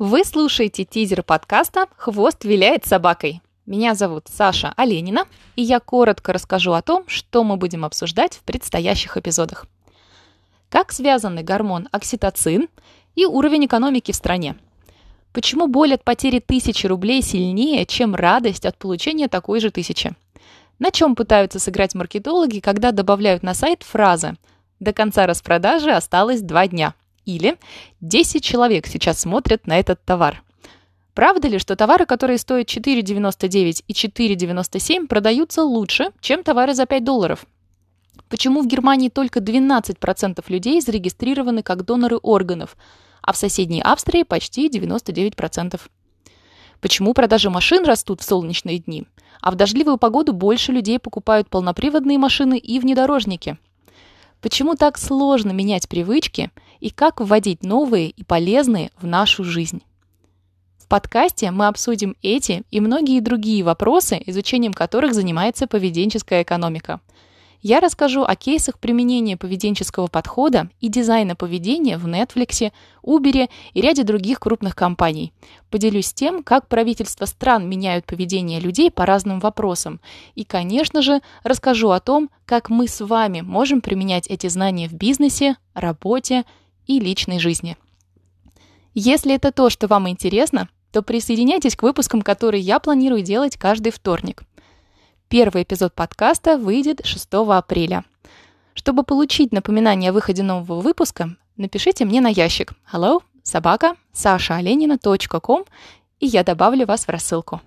Вы слушаете тизер подкаста «Хвост виляет собакой». Меня зовут Саша Оленина, и я коротко расскажу о том, что мы будем обсуждать в предстоящих эпизодах. Как связаны гормон окситоцин и уровень экономики в стране? Почему боль от потери тысячи рублей сильнее, чем радость от получения такой же тысячи? На чем пытаются сыграть маркетологи, когда добавляют на сайт фразы «До конца распродажи осталось два дня» или «10 человек сейчас смотрят на этот товар». Правда ли, что товары, которые стоят 4,99 и 4,97, продаются лучше, чем товары за 5 долларов? Почему в Германии только 12% людей зарегистрированы как доноры органов, а в соседней Австрии почти 99%? Почему продажи машин растут в солнечные дни, а в дождливую погоду больше людей покупают полноприводные машины и внедорожники? Почему так сложно менять привычки и как вводить новые и полезные в нашу жизнь? В подкасте мы обсудим эти и многие другие вопросы, изучением которых занимается поведенческая экономика – я расскажу о кейсах применения поведенческого подхода и дизайна поведения в Netflix, Uber и ряде других крупных компаний. Поделюсь тем, как правительства стран меняют поведение людей по разным вопросам. И, конечно же, расскажу о том, как мы с вами можем применять эти знания в бизнесе, работе и личной жизни. Если это то, что вам интересно, то присоединяйтесь к выпускам, которые я планирую делать каждый вторник. Первый эпизод подкаста выйдет 6 апреля. Чтобы получить напоминание о выходе нового выпуска, напишите мне на ящик hello собака и я добавлю вас в рассылку.